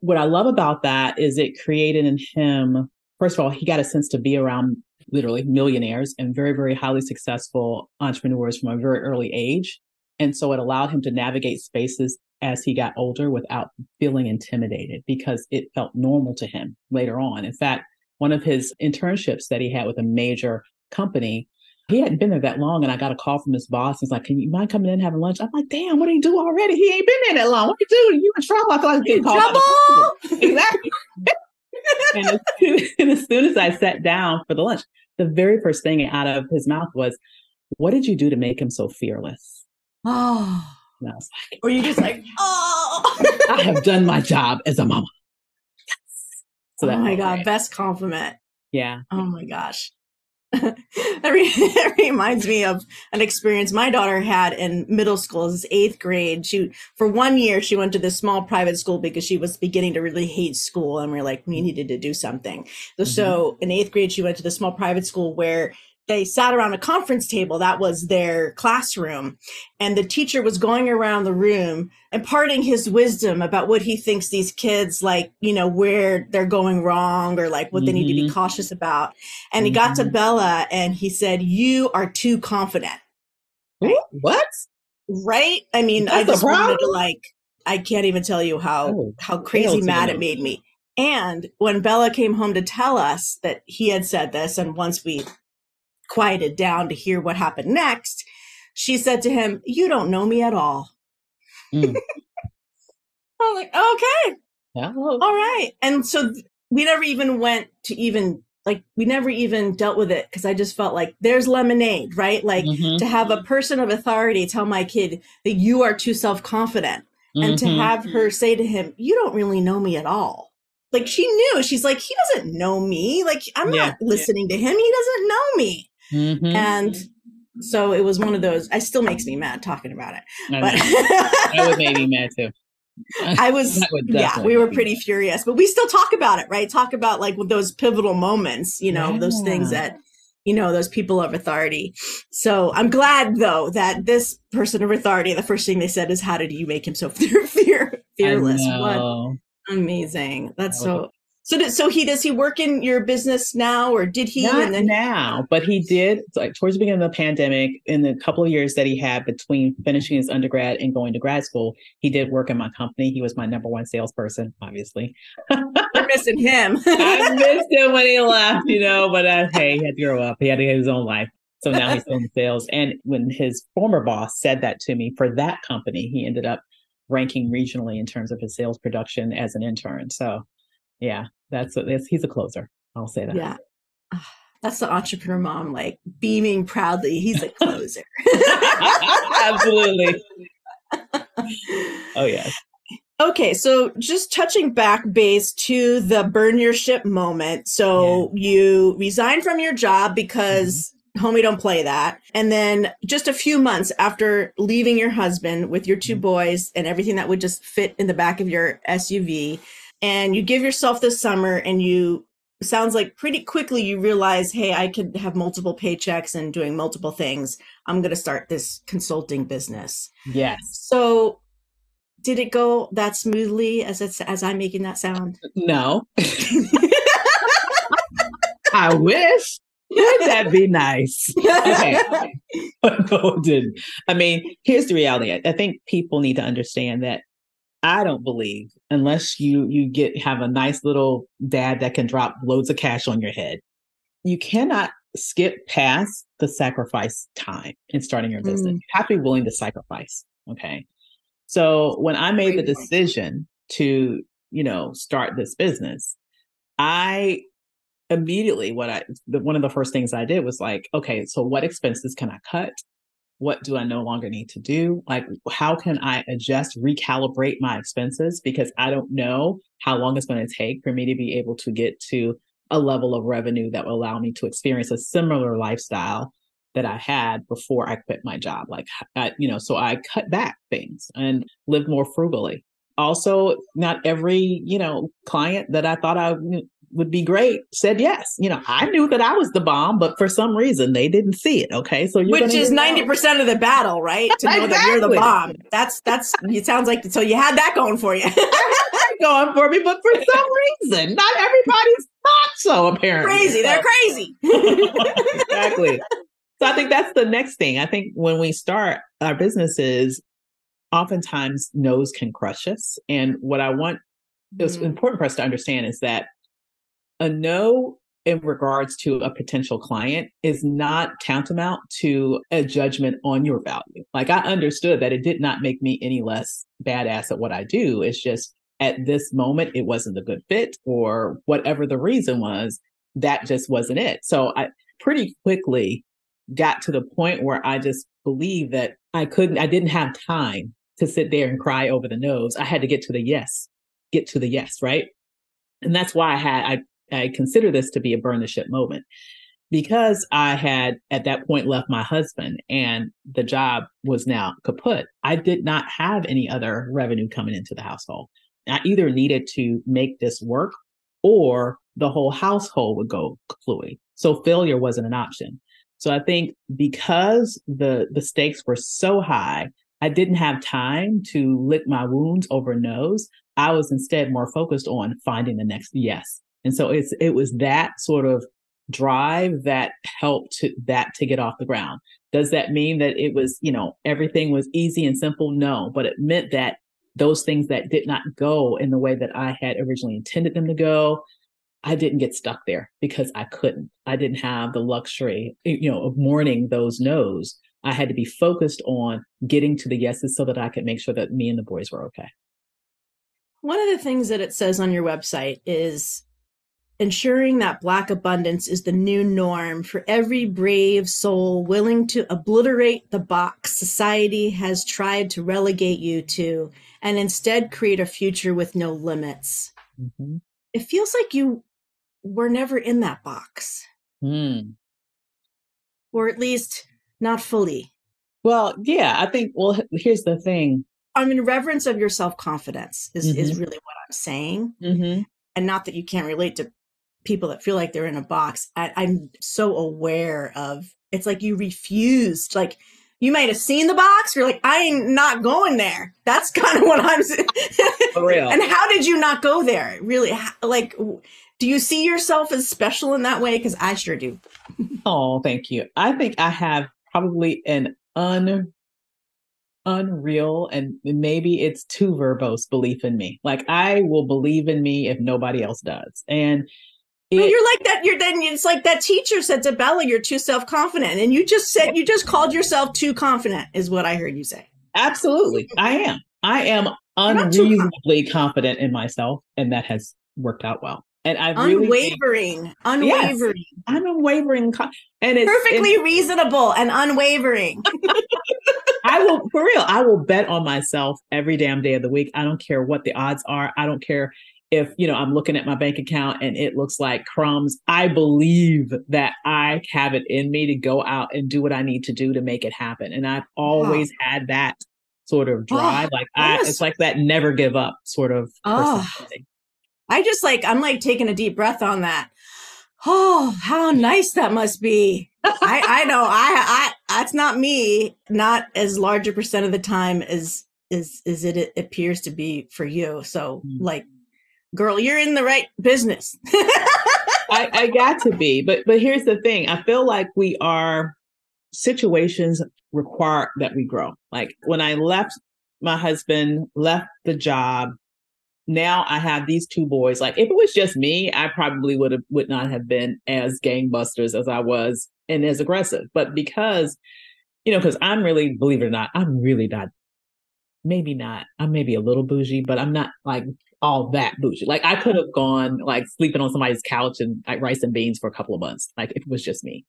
what I love about that is it created in him. First of all, he got a sense to be around literally millionaires and very, very highly successful entrepreneurs from a very early age. And so it allowed him to navigate spaces as he got older without feeling intimidated because it felt normal to him later on. In fact, one of his internships that he had with a major company, he hadn't been there that long. And I got a call from his boss. He's like, Can you mind coming in and having lunch? I'm like, Damn, what do you do already? He ain't been there that long. What do you do? You in trouble? I feel like I'm getting called Trouble! *laughs* exactly. and, as soon, and as soon as I sat down for the lunch, the very first thing out of his mouth was, What did you do to make him so fearless? Oh. And I was like, Or you just like, *laughs* oh. I have done my job as a mama. Yes. So oh my God. great. Best compliment. Yeah. Oh my gosh. *laughs* that, re- that reminds me of an experience my daughter had in middle school. This is eighth grade. She for one year she went to this small private school because she was beginning to really hate school, and we are like, we needed to do something. So, so in eighth grade, she went to the small private school where they sat around a conference table. That was their classroom, and the teacher was going around the room imparting his wisdom about what he thinks these kids like, you know, where they're going wrong or like what they need to be Mhm. cautious about. And he got to Mhm. Bella and he said, You are too confident. Ooh, what? Right? I mean, I just wanted to like, I can't even tell you how Oh, how crazy mad it made me. And when Bella came home to tell us that he had said this, and once we quieted down to hear what happened next, she said to him, You don't know me at all. Mm. *laughs* I'm like, okay, Hello. all right. And so we never even went to even like we never even dealt with it because I just felt like there's lemonade, right? Like Mhm. to have a person of authority tell my kid that you are too self-confident and to Mhm. have her say to him, You don't really know me at all. Like she knew, she's like, He doesn't know me. Like I'm Yeah. not listening to him. He doesn't know me. Mhm. And so it was one of those, I still makes me mad talking about it. I But that would make me mad too. *laughs* I was, *laughs* yeah, we were pretty furious, but we still talk about it, right? Talk about like with those pivotal moments, you know, those things that, you know, those people of authority. So I'm glad though that this person of authority, the first thing they said is, "How did you make him so *laughs* fear, fear fearless?" What amazing! That's That so. So, did, so he does he work in your business now, or did he? Not and then now, but he did like towards the beginning of the pandemic, in the couple of years that he had between finishing his undergrad and going to grad school, he did work in my company. He was my number one salesperson, obviously. we're missing him. *laughs* I missed him when he left, you know, but uh, hey, he had to grow up. He had to get his own life. So now he's in sales. And when his former boss said that to me for that company, he ended up ranking regionally in terms of his sales production as an intern. So yeah, that's, that's he's a closer. I'll say that. yeah. Ah, That's the entrepreneur mom, like beaming proudly. He's a closer. *laughs* *laughs* Absolutely. Oh yes. Okay, so just touching back base to the burn your ship moment. So you resign from your job because homie don't play that. And then just a few months after leaving your husband with your 2 Mhm. boys and everything that would just fit in the back of your SUV, and you give yourself this summer and you sounds like pretty quickly you realize, hey, I could have multiple paychecks and doing multiple things. I'm going to start this consulting business. Yes. So, did it go that smoothly as it's as I'm making that sound? Uh, no. *laughs* I *laughs* wish. Would that be nice? Okay. But *laughs* no, it didn't. I mean, here's the reality. I think people need to understand that I don't believe unless you you get have a nice little dad that can drop loads of cash on your head, you cannot skip past the sacrifice time in starting your business. Mm. You have to be willing to sacrifice. Okay. So when I made the decision to, you know, start this business, I immediately what I the, one of the first things I did was like, okay, so what expenses can I cut? What do I no longer need to do? Like, how can I adjust, recalibrate my expenses? Because I don't know how long it's going to take for me to be able to get to a level of revenue that will allow me to experience a similar lifestyle that I had before I quit my job. Like, I, you know, so I cut back things and lived more frugally. Also, not every, you know, client that I thought I would be great said yes. You know, I knew that I was the bomb, but for some reason they didn't see it. Okay. So which is 90% of the battle, right? To *laughs* know exactly. that you're the bomb. That's, that's, it sounds like, so you had that going for you. *laughs* going for me, but for some reason, not everybody's not so apparently. Crazy. They're crazy. *laughs* exactly. So I think that's the next thing. I think when we start our businesses, oftentimes no's can crush us. And what I want, it's mm-hmm. important for us to understand is that a no in regards to a potential client is not tantamount to a judgment on your value. Like I understood that it did not make me any less badass at what I do. It's just at this moment, it wasn't a good fit or whatever the reason was, that just wasn't it. So I pretty quickly got to the point where I just believed that I couldn't, I didn't have time to sit there and cry over the nose. I had to get to the yes, get to the yes, right? And that's why I had, I I consider this to be a burn the ship moment because I had at that point left my husband and the job was now kaput. I did not have any other revenue coming into the household. I either needed to make this work or the whole household would go fluid. So failure wasn't an option. So I think because the the stakes were so high, I didn't have time to lick my wounds over nose. I was instead more focused on finding the next yes. And so it's, it was that sort of drive that helped to, that to get off the ground. Does that mean that it was, you know, everything was easy and simple? No, but it meant that those things that did not go in the way that I had originally intended them to go, I didn't get stuck there because I couldn't. I didn't have the luxury, you know, of mourning those no's. I had to be focused on getting to the yeses so that I could make sure that me and the boys were okay. One of the things that it says on your website is ensuring that Black abundance is the new norm for every brave soul willing to obliterate the box society has tried to relegate you to and instead create a future with no limits. Mm-hmm. It feels like you were never in that box. Mm. Or at least not fully. Well, yeah, I think, well, here's the thing. I mean, reverence of your self confidence is, mm-hmm. is really what I'm saying. Mm-hmm. And not that you can't relate to people that feel like they're in a box. I, I'm so aware of it's like you refused, like you might have seen the box. You're like, I ain't not going there. That's *laughs* kind of what I'm saying. *laughs* For real. and how did you not go there? Really? Like, do you see yourself as special in that way? Because I sure do. oh, thank you. I think I have probably an un unreal and maybe it's too verbose belief in me. Like I will believe in me if nobody else does. And it, you're like that. You're then it's like that teacher said to Bella, "You're too self confident," and you just said you just called yourself too confident, is what I heard you say. Absolutely, I am. I am unreasonably confident in myself, and that has worked out well. And I really unwavering, think, unwavering. Yes, I'm unwavering, and it's perfectly it's, reasonable and unwavering. *laughs* I will, for real, I will bet on myself every damn day of the week. I don't care what the odds are. I don't care if you know i'm looking at my bank account and it looks like crumbs i believe that i have it in me to go out and do what i need to do to make it happen. And i've always wow. had that sort of drive. Oh, like i it's like that never give up sort of oh, i just like i'm like taking a deep breath on that. Oh how nice that must be. I i know. I i that's not me. Not as large a percent of the time as is is it, it appears to be for you. So mm. like girl, you're in the right business. *laughs* I, I got to be, but but here's the thing: I feel like we are situations require that we grow. Like when I left my husband, left the job, now I have these two boys. Like if it was just me, I probably would have would not have been as gangbusters as I was and as aggressive. But because, you know, because I'm really, believe it or not, I'm really not maybe not. I'm maybe a little bougie, but I'm not like all that bougie. Like I could have gone like sleeping on somebody's couch and like rice and beans for a couple of months, like if it was just me.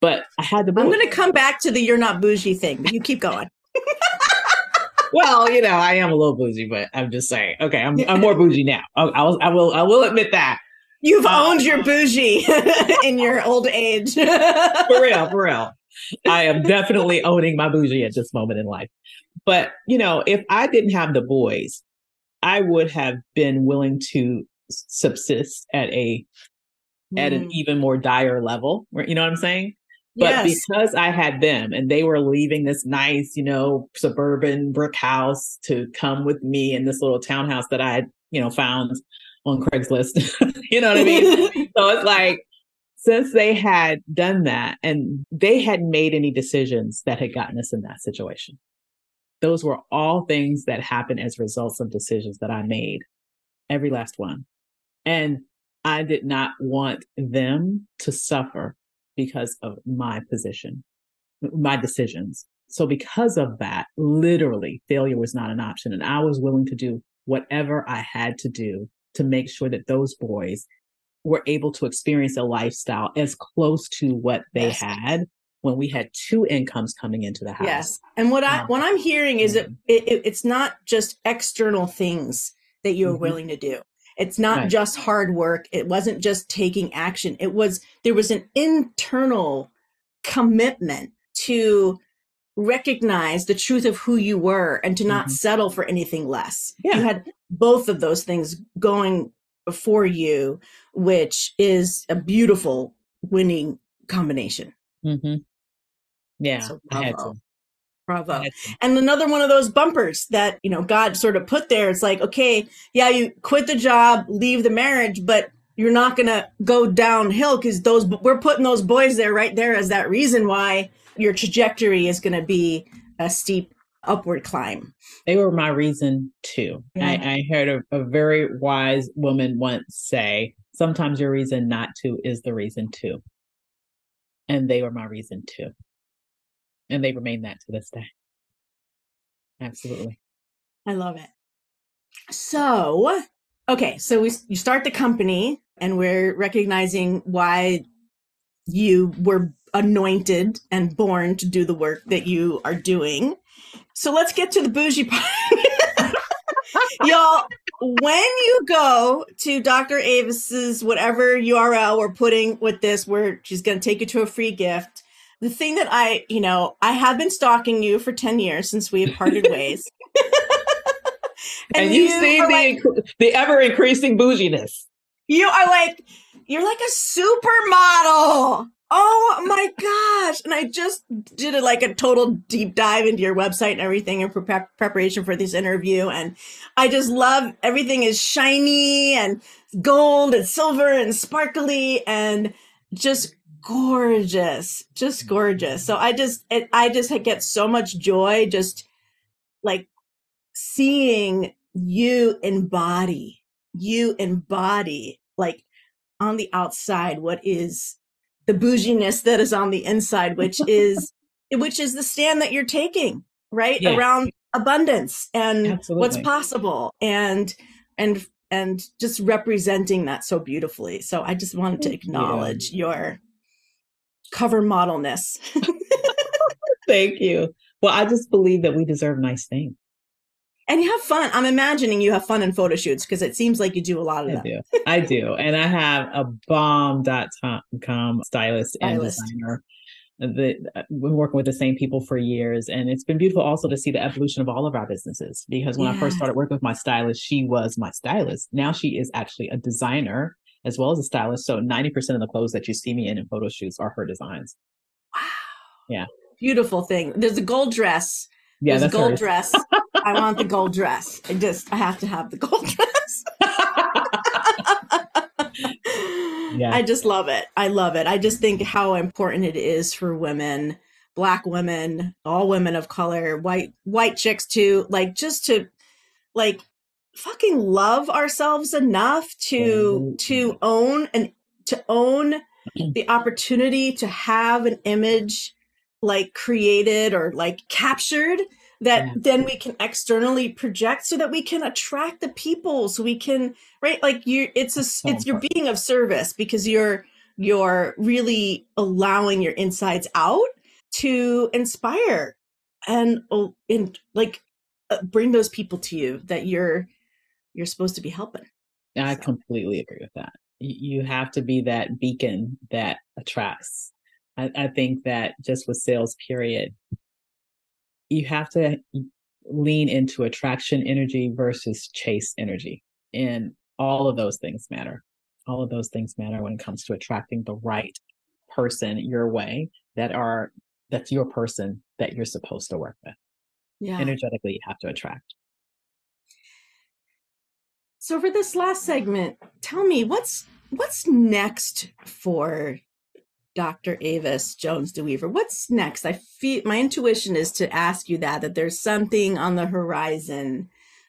But I had the. I'm going to come back to the "you're not bougie" thing, but you keep going. *laughs* well, you know, I am a little bougie, but I'm just saying. Okay, I'm I'm more bougie now. I, I was I will I will admit that. You've uh, owned your bougie *laughs* in your old age. *laughs* for real, for real. I am definitely owning my bougie at this moment in life. But, you know, if I didn't have the boys, I would have been willing to subsist at a mm. at an mm. even more dire level. You know what I'm saying? But yes. because I had them and they were leaving this nice, you know, suburban brick house to come with me in this little townhouse that I had, you know, found on Craigslist. *laughs* you know what I mean? *laughs* so it's like since they had done that and they hadn't made any decisions that had gotten us in that situation. Those were all things that happened as results of decisions that I made, every last one. And I did not want them to suffer because of my position, my decisions. So because of that, literally failure was not an option. And I was willing to do whatever I had to do to make sure that those boys were able to experience a lifestyle as close to what they had when we had two incomes coming into the house. Yes. And what I um, what I'm hearing is it, it, it's not just external things that you're mm-hmm. willing to do. It's not right. just hard work. It wasn't just taking action. It was there was an internal commitment to recognize the truth of who you were and to not mm-hmm. settle for anything less. Yeah. You had both of those things going before you, which is a beautiful winning combination. Mm-hmm. Yeah, so bravo. Bravo. And another one of those bumpers that, you know, God sort of put there. It's like, okay, yeah, you quit the job, leave the marriage, but you're not going to go downhill because those, we're putting those boys there right there as that reason why your trajectory is going to be a steep upward climb. They were my reason too. Yeah. I, I, heard a, a very wise woman once say, sometimes your reason not to is the reason to. And they were my reason too. And they remain that to this day. Absolutely. I love it. So, okay, so we you start the company and we're recognizing why you were anointed and born to do the work that you are doing. So let's get to the bougie part. *laughs* Y'all, when you go to Dr. Avis's whatever URL we're putting with this, where she's going to take you to a free gift, the thing that I, you know, I have been stalking you for 10 years since we have parted *laughs* ways. *laughs* and, and you've you seen the, like, the ever increasing bouginess. You are like, you're like a supermodel. Oh my gosh. And I just did a, like a total deep dive into your website and everything in pre- preparation for this interview. And I just love everything is shiny and gold and silver and sparkly and just gorgeous, just gorgeous. So I just, it, I just get so much joy just like seeing you embody, you embody like on the outside what is the bouginess that is on the inside, which is *laughs* which is the stand that you're taking, right? Yes. Around abundance and Absolutely. what's possible and and and just representing that so beautifully. So I just wanted to acknowledge yeah. your cover modelness. *laughs* Thank you. Well, I just believe that we deserve nice things and you have fun. I'm imagining you have fun in photo shoots because it seems like you do a lot of I them. do. I do. And I have a bomb.com stylist, stylist. and designer. The, uh, we're working with the same people for years. And it's been beautiful also to see the evolution of all of our businesses. Because when yeah. I first started working with my stylist, she was my stylist. Now she is actually a designer as well as a stylist. So 90% of the clothes that you see me in in photo shoots are her designs. Wow. Yeah. Beautiful thing. There's a gold dress. Yeah, There's a gold hers. dress. I want the gold dress. I just I have to have the gold *laughs* dress. yeah. I just love it. I love it. I just think how important it is for women, black women, all women of color, white white chicks too, like just to like fucking love ourselves enough to to own and to own *clears throat* the opportunity to have an image like created or like captured that yeah. then we can externally project so that we can attract the people so we can right? Like you it's a it's you're being of service because you're you're really allowing your insides out to inspire and, oh, and like uh, bring those people to you that you're you're supposed to be helping. I completely agree with that. You have to be that beacon that attracts. I, I think that just with sales, period, you have to lean into attraction energy versus chase energy. And all of those things matter. All of those things matter when it comes to attracting the right person your way that are that's your person that you're supposed to work with. Yeah. Energetically, you have to attract. So for this last segment, tell me what's what's next for Dr. Avis Jones DeWeever. What's next? I feel my intuition is to ask you that that there's something on the horizon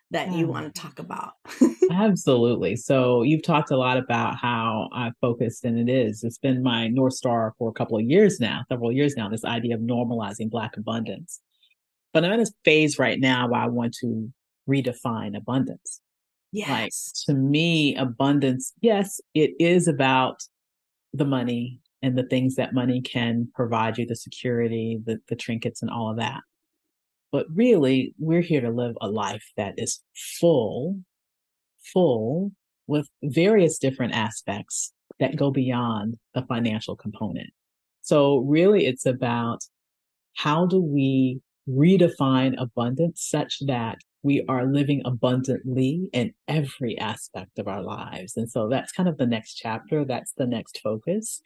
that you hmm. want to talk about. *laughs* Absolutely. So you've talked a lot about how I focused, and it is. It's been my north star for a couple of years now, several years now. This idea of normalizing Black abundance, but I'm in a phase right now where I want to redefine abundance. Yes. Like to me, abundance, yes, it is about the money and the things that money can provide you, the security, the, the trinkets, and all of that. But really, we're here to live a life that is full, full with various different aspects that go beyond the financial component. So really, it's about how do we redefine abundance such that we are living abundantly in every aspect of our lives. And so that's kind of the next chapter. That's the next focus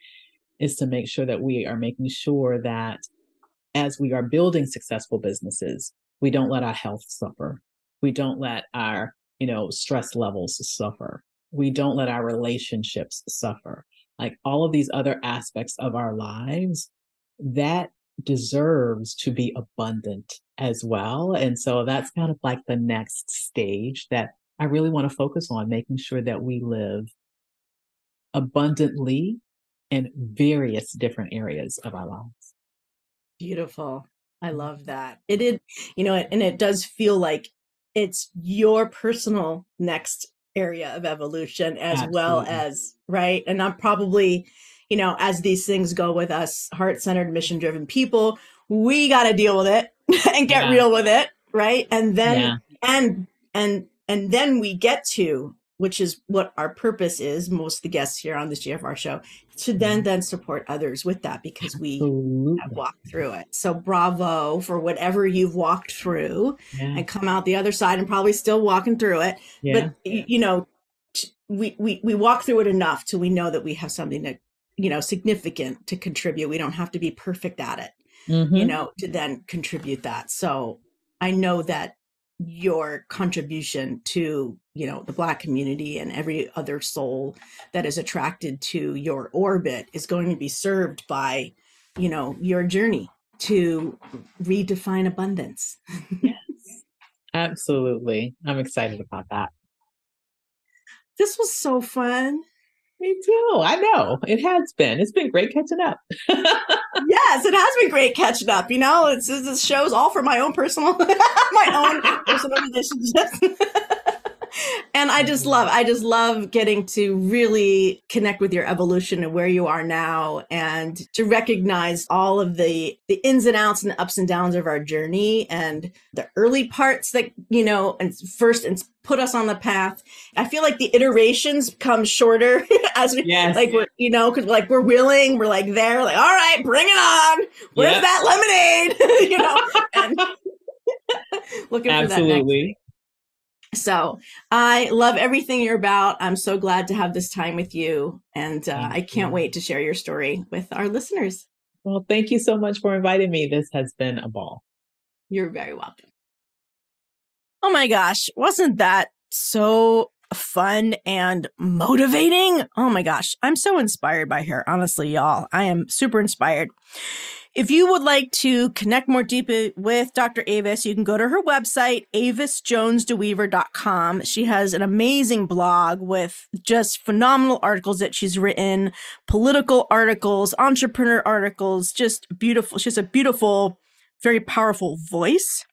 is to make sure that we are making sure that as we are building successful businesses, we don't let our health suffer. We don't let our, you know, stress levels suffer. We don't let our relationships suffer. Like all of these other aspects of our lives, that deserves to be abundant as well. And so that's kind of like the next stage that I really want to focus on making sure that we live abundantly in various different areas of our lives. Beautiful. I love that. It did, you know, and it does feel like it's your personal next area of evolution as Absolutely. well as, right? And I'm probably, you know, as these things go with us, heart centered, mission driven people, we got to deal with it *laughs* and get yeah. real with it, right? And then, yeah. and, and, and then we get to which is what our purpose is most of the guests here on this gfr show to then mm-hmm. then support others with that because we Absolutely. have walked through it so bravo for whatever you've walked through yeah. and come out the other side and probably still walking through it yeah. but you know we, we we walk through it enough till we know that we have something that you know significant to contribute. We don't have to be perfect at it mm-hmm. you know to then contribute that. So i know that your contribution to you know the black community and every other soul that is attracted to your orbit is going to be served by you know your journey to redefine abundance. *laughs* Yes. Absolutely. I'm excited about that. This was so fun me too. I know it has been. It's been great catching up. *laughs* yes, it has been great catching up. You know, it's this show's all for my own personal, *laughs* my own personal relationships. *laughs* and I just love, mm-hmm. I just love getting to really connect with your evolution and where you are now and to recognize all of the, the ins and outs and the ups and downs of our journey and the early parts that, you know, and first and put us on the path. I feel like the iterations come shorter *laughs* as we, yes. like, we're, you know, cause like we're willing, we're like there, like, all right, bring it on. Where's yep. that lemonade? *laughs* you know, and *laughs* looking Absolutely. For that next so I love everything you're about. I'm so glad to have this time with you. And uh, I can't you. wait to share your story with our listeners. Well, thank you so much for inviting me. This has been a ball. You're very welcome. Oh my gosh, wasn't that so fun and motivating? Oh my gosh, I'm so inspired by her. Honestly, y'all, I am super inspired. If you would like to connect more deeply with Dr. Avis, you can go to her website, avisjonesdeweever.com. She has an amazing blog with just phenomenal articles that she's written, political articles, entrepreneur articles, just beautiful. She has a beautiful, very powerful voice.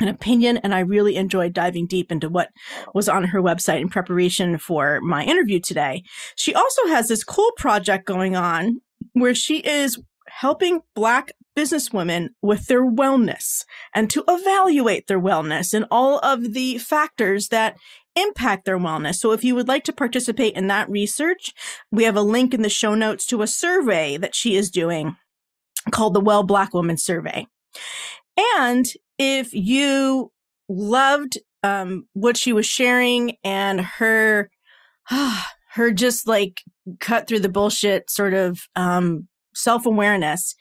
an opinion. And I really enjoyed diving deep into what was on her website in preparation for my interview today. She also has this cool project going on where she is helping Black businesswomen with their wellness and to evaluate their wellness and all of the factors that impact their wellness. So if you would like to participate in that research, we have a link in the show notes to a survey that she is doing called the Well Black Woman Survey. And if you loved um, what she was sharing and her, *sighs* her just like cut through the bullshit sort of um, self awareness,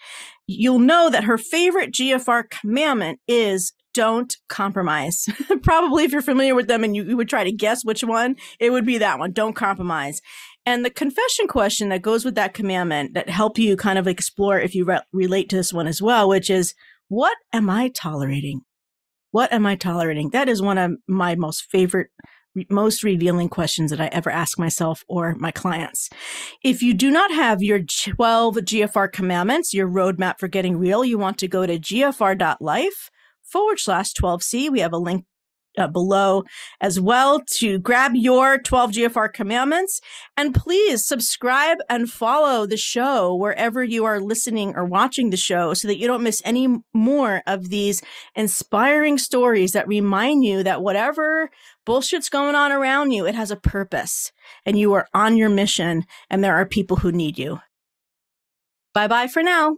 you'll know that her favorite GFR commandment is don't compromise. *laughs* Probably if you're familiar with them and you, you, would try to guess which one, it would be that one. Don't compromise. And the confession question that goes with that commandment that help you kind of explore if you re- relate to this one as well, which is, what am I tolerating? What am I tolerating? That is one of my most favorite most revealing questions that I ever ask myself or my clients. If you do not have your 12 GFR commandments, your roadmap for getting real, you want to go to gfr.life forward slash 12C. We have a link uh, below as well to grab your 12 GFR commandments. And please subscribe and follow the show wherever you are listening or watching the show so that you don't miss any more of these inspiring stories that remind you that whatever bullshit's going on around you, it has a purpose and you are on your mission and there are people who need you. Bye bye for now.